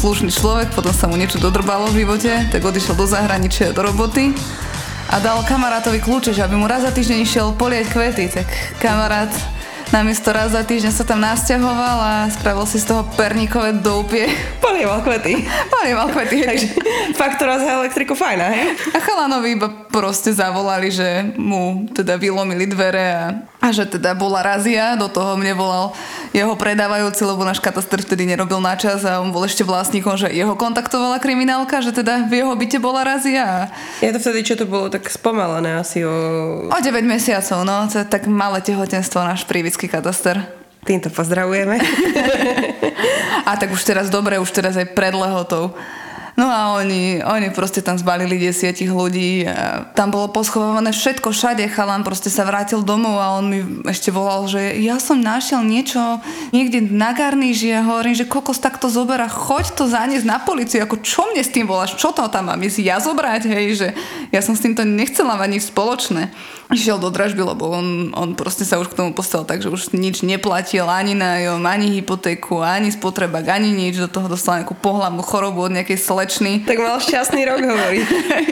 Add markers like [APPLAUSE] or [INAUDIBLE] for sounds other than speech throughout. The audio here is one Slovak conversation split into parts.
slušný človek, potom sa mu niečo dodrbalo v živote, tak odišiel do zahraničia, do roboty a dal kamarátovi kľúče, že aby mu raz za týždeň išiel polieť kvety, tak kamarát namiesto raz za týždeň sa tam nasťahoval a spravil si z toho perníkové doupie. [LAUGHS] Polieval kvety. Polieval kvety. Takže faktora za elektriku fajná, hej? A chalanovi iba proste zavolali, že mu teda vylomili dvere a, a že teda bola razia. Do toho mne volal jeho predávajúci, lebo náš kataster vtedy nerobil na čas a on bol ešte vlastníkom, že jeho kontaktovala kriminálka, že teda v jeho byte bola razia. Je to vtedy, čo to bolo tak spomalené asi o... O 9 mesiacov, no. To je tak malé tehotenstvo náš prívický kataster. Týmto pozdravujeme. [LAUGHS] a tak už teraz dobre, už teraz aj pred lehotou. No a oni, oni proste tam zbalili desiatich ľudí. A tam bolo poschovávané všetko všade. Chalan proste sa vrátil domov a on mi ešte volal, že ja som našiel niečo niekde na garníži a hovorím, že kokos takto zobera, choď to zaniesť na policiu. Ako čo mne s tým voláš? Čo to tam mám ísť ja zobrať? Hej, že ja som s týmto nechcela mať nič spoločné išiel do dražby, lebo on, on proste sa už k tomu postavil tak, že už nič neplatil ani nájom, ani hypotéku, ani spotrebak, ani nič. Do toho dostal nejakú pohľavnú chorobu od nejakej slečny. Tak mal šťastný rok, hovorí.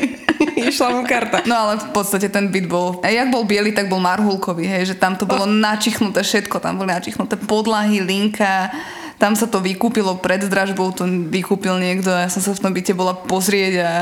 [LAUGHS] Išla mu karta. No ale v podstate ten byt bol, jak bol biely, tak bol marhulkový, hej, že tam to bolo oh. načichnuté všetko, tam boli načichnuté podlahy, linka, tam sa to vykúpilo pred dražbou, to vykúpil niekto a ja som sa v tom byte bola pozrieť a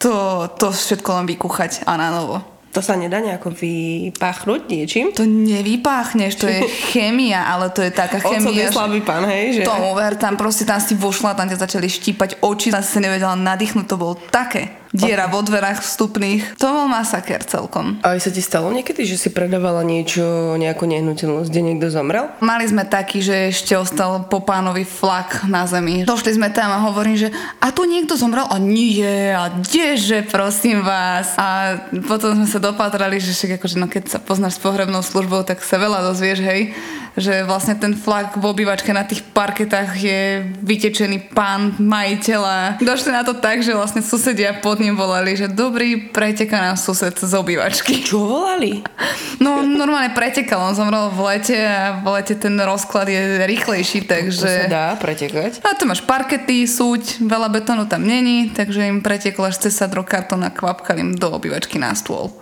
to, to všetko len vykúchať a na novo. To sa nedá nejako vypáchnuť niečím? To nevypáchneš, to je [LAUGHS] chémia, ale to je taká chémia. Ocot slabý pán, hej? Že... Tomu ver, tam proste tam si vošla, tam ťa začali štípať oči, tam si nevedela nadýchnuť, to bolo také diera vo dverách vstupných. To bol masaker celkom. A aj sa ti stalo niekedy, že si predávala niečo, nejakú nehnuteľnosť, kde niekto zomrel? Mali sme taký, že ešte ostal po pánovi flak na zemi. Došli sme tam a hovorím, že a tu niekto zomrel? A nie, a kdeže, prosím vás. A potom sme sa dopatrali, že však akože, no keď sa poznáš s pohrebnou službou, tak sa veľa dozvieš, hej že vlastne ten flak v obývačke na tých parketách je vytečený pán majiteľa. Došli na to tak, že vlastne susedia pod ním volali, že dobrý, preteká nám sused z obývačky. Čo volali? No normálne pretekal, on zomrel v lete a v lete ten rozklad je rýchlejší, takže... To sa dá pretekať? A tu máš parkety, súť, veľa betónu tam není, takže im preteklo až cez sadro kartón a kvapkali im do obývačky na stôl.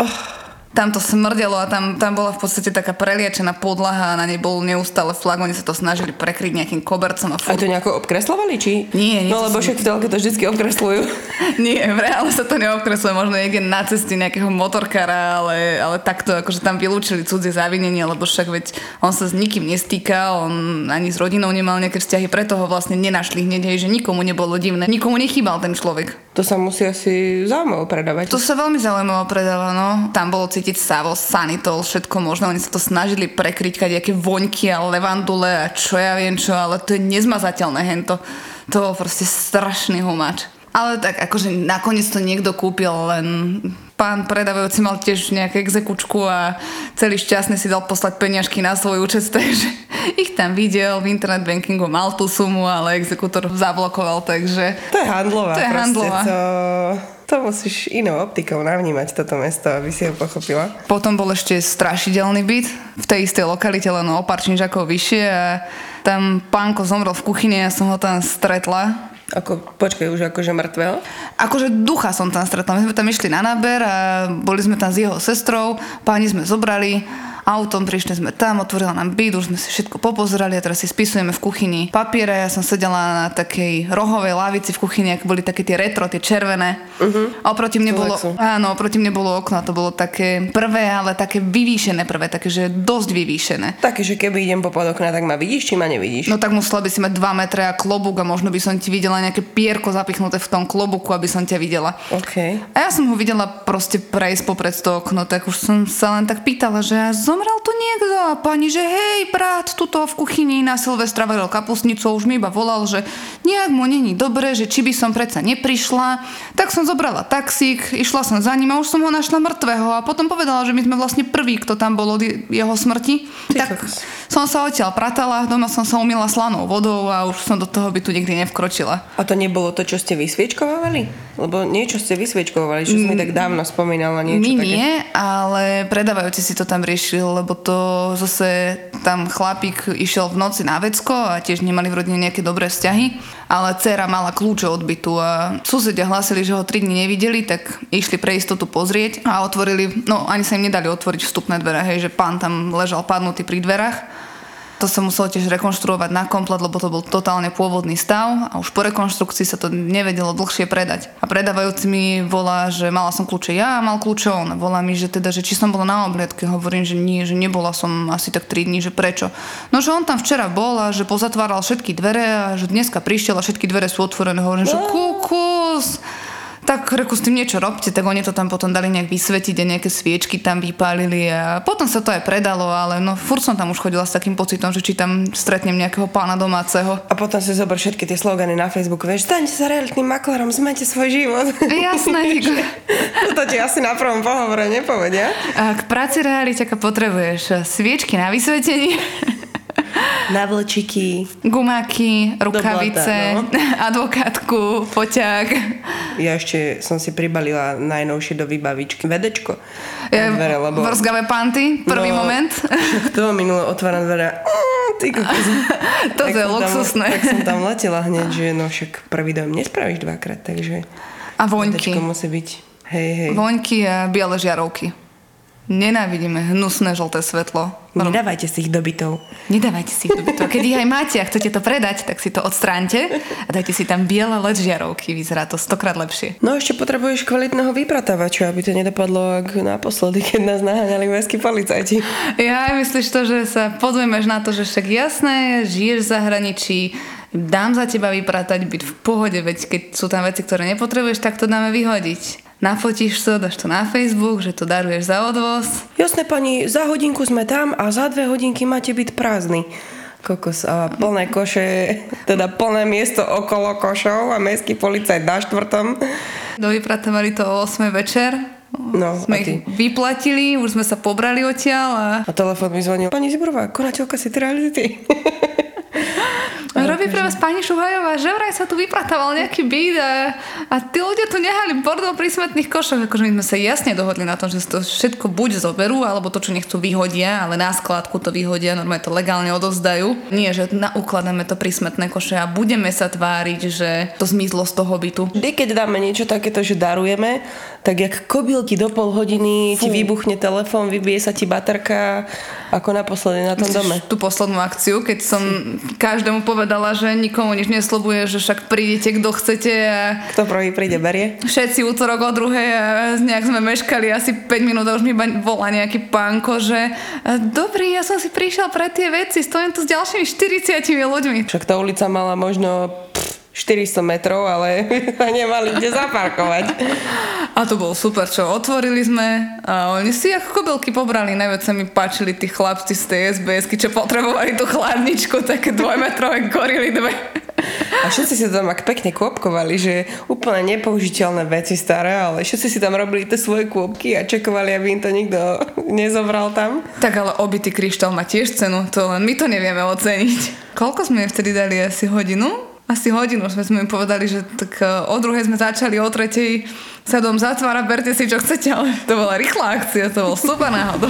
Oh tam to smrdelo a tam, tam bola v podstate taká preliečená podlaha a na nej bol neustále flag, oni sa to snažili prekryť nejakým kobercom. A, a to nejako obkreslovali, či? Nie, nie. No lebo však v telke to vždy obkreslujú. [LAUGHS] nie, v reále sa to neobkresluje, možno niekde na ceste nejakého motorkára, ale, ale takto akože tam vylúčili cudzie závinenie, lebo však veď on sa s nikým nestýka, on ani s rodinou nemal nejaké vzťahy, preto ho vlastne nenašli hneď, hej, že nikomu nebolo divné, nikomu nechýbal ten človek. To sa musí asi zaujímavo predávať. To sa veľmi zaujímavo predáva, no. Tam bolo cítiť savo, sanitol, všetko možné. Oni sa to snažili prekryť, nejaké voňky a levandule a čo ja viem čo, ale to je nezmazateľné hento. To bol proste strašný humač. Ale tak akože nakoniec to niekto kúpil, len pán predávajúci mal tiež nejakú exekučku a celý šťastný si dal poslať peňažky na svoj účet, [LAUGHS] takže ich tam videl, v internet bankingu mal tú sumu, ale exekútor zablokoval, takže... To je handlová. To je handlová. To to musíš inou optikou navnímať toto mesto, aby si ho pochopila. Potom bol ešte strašidelný byt v tej istej lokalite, len o pár činžakov vyššie a tam pánko zomrel v kuchyni, ja som ho tam stretla. Ako, počkaj, už akože mŕtvého? Akože ducha som tam stretla. My sme tam išli na náber a boli sme tam s jeho sestrou, páni sme zobrali autom, prišli sme tam, otvorila nám byt, už sme si všetko popozerali a teraz si spisujeme v kuchyni papiere. Ja som sedela na takej rohovej lavici v kuchyni, ako boli také tie retro, tie červené. Uh-huh. A oproti mne bolo, áno, oproti mne bolo okno, to bolo také prvé, ale také vyvýšené prvé, také, že dosť vyvýšené. Také, že keby idem po okna, tak ma vidíš, či ma nevidíš? No tak musela by si mať 2 metre a klobúk a možno by som ti videla nejaké pierko zapichnuté v tom klobuku, aby som ťa videla. Okay. A ja som ho videla proste prejsť popred to okno, tak už som sa len tak pýtala, že zomrel tu niekto a pani, že hej, brat, tuto v kuchyni na Silvestra varil kapusnicu, už mi iba volal, že nejak mu není dobre, že či by som predsa neprišla. Tak som zobrala taxík, išla som za ním a už som ho našla mŕtvého a potom povedala, že my sme vlastne prví, kto tam bol od jeho smrti. Ty tak som sa odtiaľ pratala, doma som sa umila slanou vodou a už som do toho bytu nikdy nevkročila. A to nebolo to, čo ste vysviečkovali? Lebo niečo ste vysviečkovali, čo sme tak dávno spomínala. Niečo My také. nie, ale predávajúci si to tam riešil, lebo to zase tam chlapík išiel v noci na vecko a tiež nemali v rodine nejaké dobré vzťahy, ale dcera mala kľúče od bytu a susedia hlásili, že ho 3 dní nevideli, tak išli pre istotu pozrieť a otvorili, no ani sa im nedali otvoriť vstupné dvere, hej, že pán tam ležal padnutý pri dverách to sa muselo tiež rekonštruovať na komplet, lebo to bol totálne pôvodný stav a už po rekonštrukcii sa to nevedelo dlhšie predať. A predávajúci mi volá, že mala som kľúče ja a mal kľúče on. Volá mi, že teda, že či som bola na obliadke. Hovorím, že nie, že nebola som asi tak 3 dní, že prečo. No, že on tam včera bol a že pozatváral všetky dvere a že dneska prišiel a všetky dvere sú otvorené. Hovorím, že kukus tak reku s tým niečo robte, tak oni to tam potom dali nejak vysvetiť a nejaké sviečky tam vypálili a potom sa to aj predalo, ale no furt som tam už chodila s takým pocitom, že či tam stretnem nejakého pána domáceho. A potom si zober všetky tie slogany na Facebooku, vieš, staňte sa realitným maklerom, zmete svoj život. Jasné. [LAUGHS] to ti asi na prvom pohovore nepovedia. A k práci realiťaka potrebuješ sviečky na vysvetení, Navlčiky. gumáky, rukavice, blata, no. [LAUGHS] advokátku, poťák. Ja ešte som si pribalila najnovšie do vybavičky vedečko. Ja, dvere, lebo... Vrzgavé panty, prvý No, moment. [LAUGHS] To minule otváram dvere. Mm, ty. [LAUGHS] To je som tam- luxusné. Tak som tam letela hneď, že no však prvý dojem nespravíš dvakrát, takže A voňky. vedečko musí byť. Hej, hej. Voňky a biele žiarovky. Nenávidíme hnusné žlté svetlo. Nedávajte si ich do bytov. Nedávajte si ich do bytov. Keď ich aj máte a chcete to predať, tak si to odstránte a dajte si tam biele LED žiarovky. Vyzerá to stokrát lepšie. No ešte potrebuješ kvalitného vypratávača, aby to nedopadlo ako naposledy, keď nás naháňali mestskí policajti. Ja myslíš to, že sa podujmeš na to, že však jasné, žiješ v zahraničí, dám za teba vypratať, byť v pohode, veď keď sú tam veci, ktoré nepotrebuješ, tak to dáme vyhodiť. Nafotíš to, dáš to na Facebook, že to daruješ za odvoz. Jasné pani, za hodinku sme tam a za dve hodinky máte byť prázdny. Kokos a plné koše, [LAUGHS] teda plné miesto okolo košov a mestský policajt na štvrtom. Dovypratovali to o 8 večer. No, sme ich vyplatili, už sme sa pobrali odtiaľ a A telefon mi zvonil. Pani Zibrová, konateľka si reality. [LAUGHS] Robí pre vás pani Šuhajová, že vraj sa tu vypratával nejaký byt a, a tí ľudia tu nehali bordel pri smetných košoch. Akože my sme sa jasne dohodli na tom, že to všetko buď zoberú, alebo to, čo nechcú, vyhodia, ale na skladku to vyhodia, normálne to legálne odovzdajú. Nie, že naukladáme to pri smetné koše a budeme sa tváriť, že to zmizlo z toho bytu. Vždy, keď dáme niečo takéto, že darujeme, tak jak kobylky do pol hodiny ti vybuchne telefón, vybije sa ti baterka, ako naposledy na tom dome. Tú poslednú akciu, keď som každému povedala, že nikomu nič neslobuje, že však prídete, kto chcete a Kto prvý príde, berie? Všetci útorok o druhej a nejak sme meškali asi 5 minút a už mi volá nejaký pánko, že dobrý, ja som si prišiel pre tie veci, stojím tu s ďalšími 40 ľuďmi. Však tá ulica mala možno pff, 400 metrov, ale [LAUGHS] nemali kde zaparkovať. A to bolo super, čo otvorili sme a oni si ako kobylky pobrali. Najviac sa mi páčili tí chlapci z tej SBS-ky, čo potrebovali tú chladničku, také dvojmetrové gorily dve. A všetci si tam ak pekne kôpkovali, že úplne nepoužiteľné veci staré, ale všetci si tam robili tie svoje kôpky a čekovali, aby im to nikto [LAUGHS] nezobral tam. Tak ale obytý kryštál má tiež cenu, to len my to nevieme oceniť. Koľko sme vtedy dali? Asi hodinu? Asi hodinu sme, im povedali, že tak e, o druhej sme začali, o tretej sa dom zatvára, berte si čo chcete, ale to bola rýchla akcia, to bol super náhoda.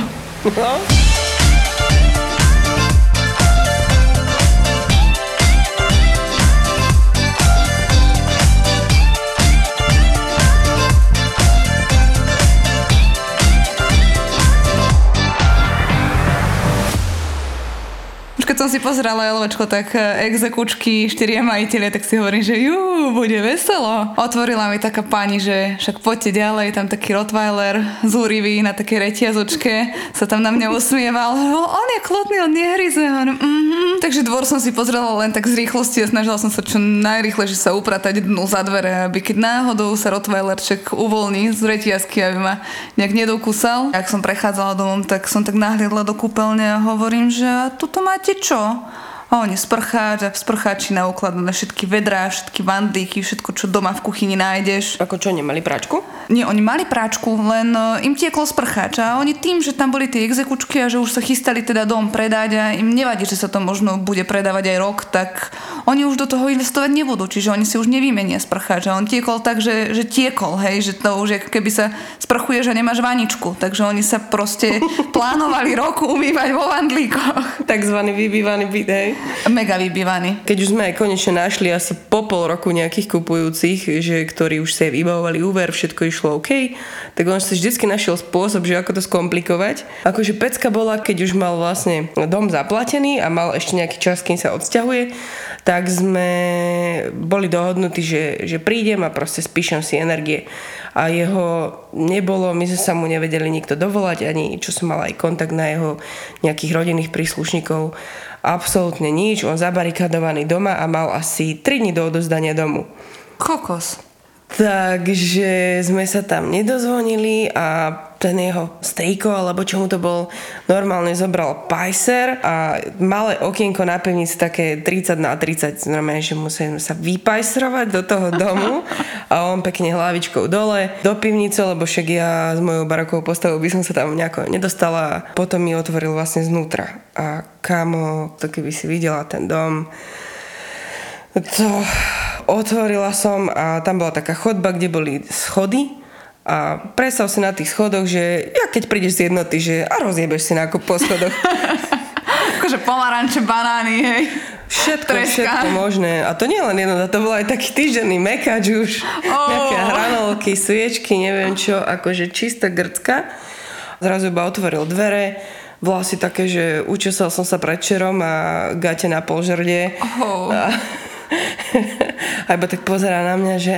Som si pozerala LVčko, tak e, exekučky, štyria majiteľe, tak si hovorím, že jú, bude veselo. Otvorila mi taká pani, že však poďte ďalej, tam taký Rottweiler zúrivý na také reťazočke sa tam na mňa usmieval. [LAUGHS] On je klotný, on nehryze. Mhm. Takže dvor som si pozrela len tak z rýchlosti a snažila som sa čo najrýchlejšie sa upratať dnu za dvere, aby keď náhodou sa Rottweilerček uvoľní z reťazky, aby ma nejak nedokúsal. Ak som prechádzala domom, tak som tak nahliadla do kúpeľne a hovorím, že tuto máte čo? A oni sprcháč a v sprcháči naukladané všetky vedrá, všetky vandlíky, všetko, čo doma v kuchyni nájdeš. Ako čo, nemali práčku? Nie, oni mali práčku, len e, im tieklo sprcháč a oni tým, že tam boli tie exekučky a že už sa chystali teda dom predať a im nevadí, že sa to možno bude predávať aj rok, tak oni už do toho investovať nebudú, čiže oni si už nevymenia sprcháč a on tiekol tak, že, že tiekol, hej, že to už je keby sa sprchuješ a nemáš vaničku, takže oni sa proste [LAUGHS] plánovali roku umývať vo vandlíkoch. Takzvaný vybývaný byt, hej? Mega vybývaný. Keď už sme aj konečne našli asi po pol roku nejakých kupujúcich, že ktorí už si vybavovali úver, všetko išlo OK, tak on si vždycky našiel spôsob, že ako to skomplikovať. Akože pecka bola, keď už mal vlastne dom zaplatený a mal ešte nejaký čas, kým sa odsťahuje, tak sme boli dohodnutí, že, že prídem a proste spíšem si energie. A jeho nebolo, my sme sa mu nevedeli nikto dovolať, ani čo som mala aj kontakt na jeho nejakých rodinných príslušníkov absolútne nič. On zabarikadovaný doma a mal asi 3 dní do odozdania domu. Kokos. Takže sme sa tam nedozvonili a ten jeho strýko, alebo čo mu to bol, normálne zobral pajser a malé okienko na pevnici také 30 na 30, znamená, že musíme sa vypajsrovať do toho domu a on pekne hlavičkou dole do pivnice, lebo však ja s mojou barokou postavou by som sa tam nejako nedostala. Potom mi otvoril vlastne znútra a kamo, to keby si videla ten dom, to otvorila som a tam bola taká chodba, kde boli schody a predstav si na tých schodoch, že ja keď prídeš z jednoty, že a rozjebeš si nákup po schodoch. [LAUGHS] akože pomaranče, banány, hej. Všetko, Treska. všetko možné. A to nie len jedno, to bol aj taký týždenný mekač už. Oh. Nejaké hranolky, sviečky, neviem čo, akože čistá grcka. Zrazu iba otvoril dvere, vlasy také, že učesal som sa predčerom a gate na polžrde. Oh. A, [LAUGHS] a iba tak pozerá na mňa, že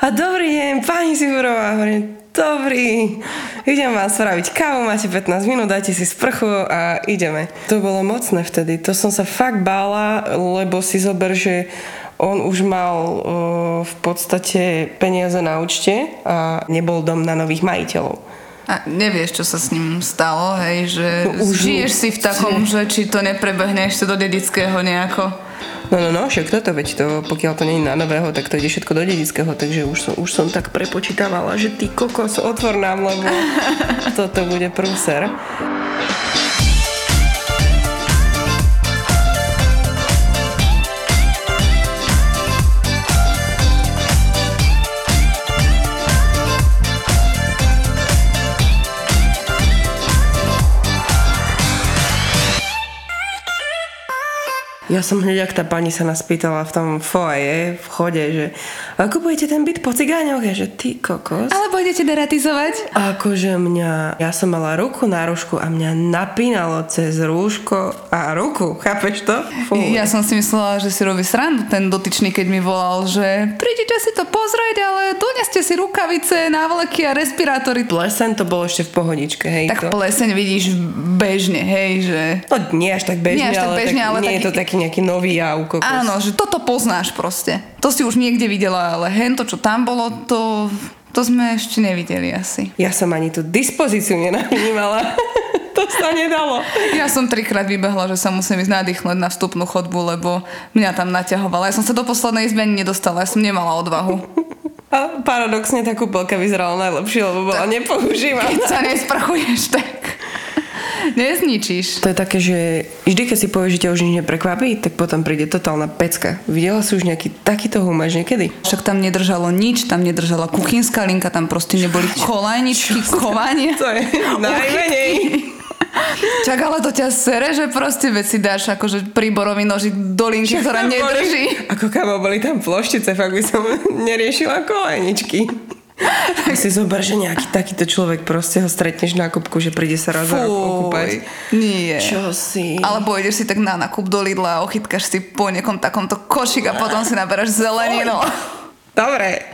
a dobrý deň, pani Siburová. Hovorím, dobrý, idem vám spraviť kávu, máte 15 minút, dajte si sprchu a ideme. To bolo mocné vtedy, to som sa fakt bála, lebo si zober, že on už mal o, v podstate peniaze na účte a nebol dom na nových majiteľov. A nevieš, čo sa s ním stalo, hej, že No už žiješ si v takom, že či to neprebehne ešte do dedického nejako. No, no, no, však toto, veď to, pokiaľ to nie je na nového, tak to ide všetko do dedického, takže už som, už som tak prepočítavala, že ty kokos, otvor nám, lebo [LAUGHS] toto bude prúser. Ja som hneď, ak tá pani sa nás pýtala v tom foaje, v chode, že ako budete ten byt po cigáňoch? Že ty kokos. Alebo idete deratizovať? Akože mňa, ja som mala ruku na rúšku a mňa napínalo cez rúško a ruku, chápeš to? Fú. Ja som si myslela, že si robí srandu ten dotyčný, keď mi volal, že prídete si to pozrieť, ale doneste si rukavice, návleky a respirátory. Plesen to bolo ešte v pohodičke, hej. Tak to. pleseň vidíš bežne, hej, že... No nie až tak bežne, Nie až tak ale, bežne, tak, ale nie taký- je to taký nejaký nový jav, kokos. Áno, že toto poznáš proste. To si už niekde videla, ale hen to, čo tam bolo, to, to sme ešte nevideli asi. Ja som ani tú dispozíciu nenavnímala. [LAUGHS] to sa nedalo. Ja som trikrát vybehla, že sa musím ísť nadýchnuť na vstupnú chodbu, lebo mňa tam naťahovala. Ja som sa do poslednej izby ani nedostala, ja som nemala odvahu. A paradoxne tá kúpelka vyzerala najlepšie, lebo bola nepoužívaná. Keď sa nesprchuješ, tak nezničíš. To je také, že vždy, keď si povieš, že ťa už nič neprekvapí, tak potom príde totálna pecka. Videla si už nejaký takýto humáč niekedy? Však tam nedržalo nič, tam nedržala kuchynská linka, tam proste neboli kolajničky, kovanie. To je najmenej. Čak ale to ťa sere, že proste veci dáš akože príborový nožik do linky, ktorá nedrží. Ako kamo, boli tam ploštice, fakt by som neriešila kolejničky. Si zober, že nejaký takýto človek proste ho stretneš na kopku, že príde sa raz za rok okúpať. nie. Čo si? Alebo ideš si tak na nákup do Lidla a ochytkáš si po niekom takomto košik a potom si naberáš zeleninu. Dobre,